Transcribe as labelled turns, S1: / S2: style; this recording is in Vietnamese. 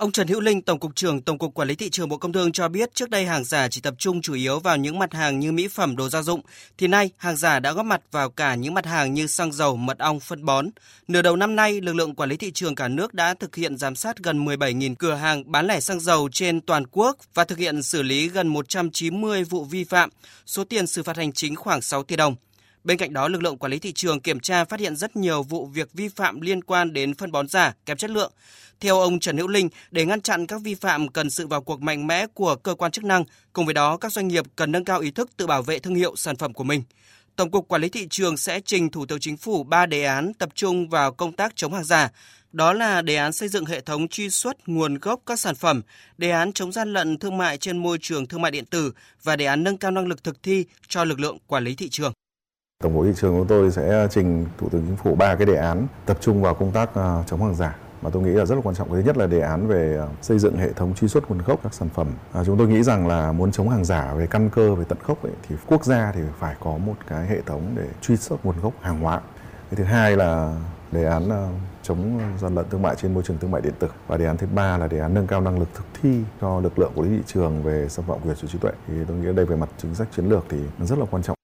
S1: Ông Trần Hữu Linh, Tổng cục trưởng Tổng cục Quản lý thị trường Bộ Công Thương cho biết trước đây hàng giả chỉ tập trung chủ yếu vào những mặt hàng như mỹ phẩm, đồ gia dụng, thì nay hàng giả đã góp mặt vào cả những mặt hàng như xăng dầu, mật ong, phân bón. Nửa đầu năm nay, lực lượng quản lý thị trường cả nước đã thực hiện giám sát gần 17.000 cửa hàng bán lẻ xăng dầu trên toàn quốc và thực hiện xử lý gần 190 vụ vi phạm, số tiền xử phạt hành chính khoảng 6 tỷ đồng. Bên cạnh đó, lực lượng quản lý thị trường kiểm tra phát hiện rất nhiều vụ việc vi phạm liên quan đến phân bón giả, kém chất lượng. Theo ông Trần Hữu Linh, để ngăn chặn các vi phạm cần sự vào cuộc mạnh mẽ của cơ quan chức năng, cùng với đó các doanh nghiệp cần nâng cao ý thức tự bảo vệ thương hiệu sản phẩm của mình. Tổng cục Quản lý thị trường sẽ trình Thủ tướng Chính phủ 3 đề án tập trung vào công tác chống hàng giả. Đó là đề án xây dựng hệ thống truy xuất nguồn gốc các sản phẩm, đề án chống gian lận thương mại trên môi trường thương mại điện tử và đề án nâng cao năng lực thực thi cho lực lượng quản lý thị trường.
S2: Tổng cục thị trường của tôi sẽ trình Thủ tướng Chính phủ ba cái đề án tập trung vào công tác à, chống hàng giả mà tôi nghĩ là rất là quan trọng. Thứ nhất là đề án về à, xây dựng hệ thống truy xuất nguồn gốc các sản phẩm. À, chúng tôi nghĩ rằng là muốn chống hàng giả về căn cơ về tận gốc ấy, thì quốc gia thì phải có một cái hệ thống để truy xuất nguồn gốc hàng hóa. Cái thứ hai là đề án à, chống gian lận thương mại trên môi trường thương mại điện tử và đề án thứ ba là đề án nâng cao năng lực thực thi cho lực lượng quản lý thị trường về xâm phạm quyền sở hữu trí tuệ thì tôi nghĩ đây về mặt chính sách chiến lược thì rất là quan trọng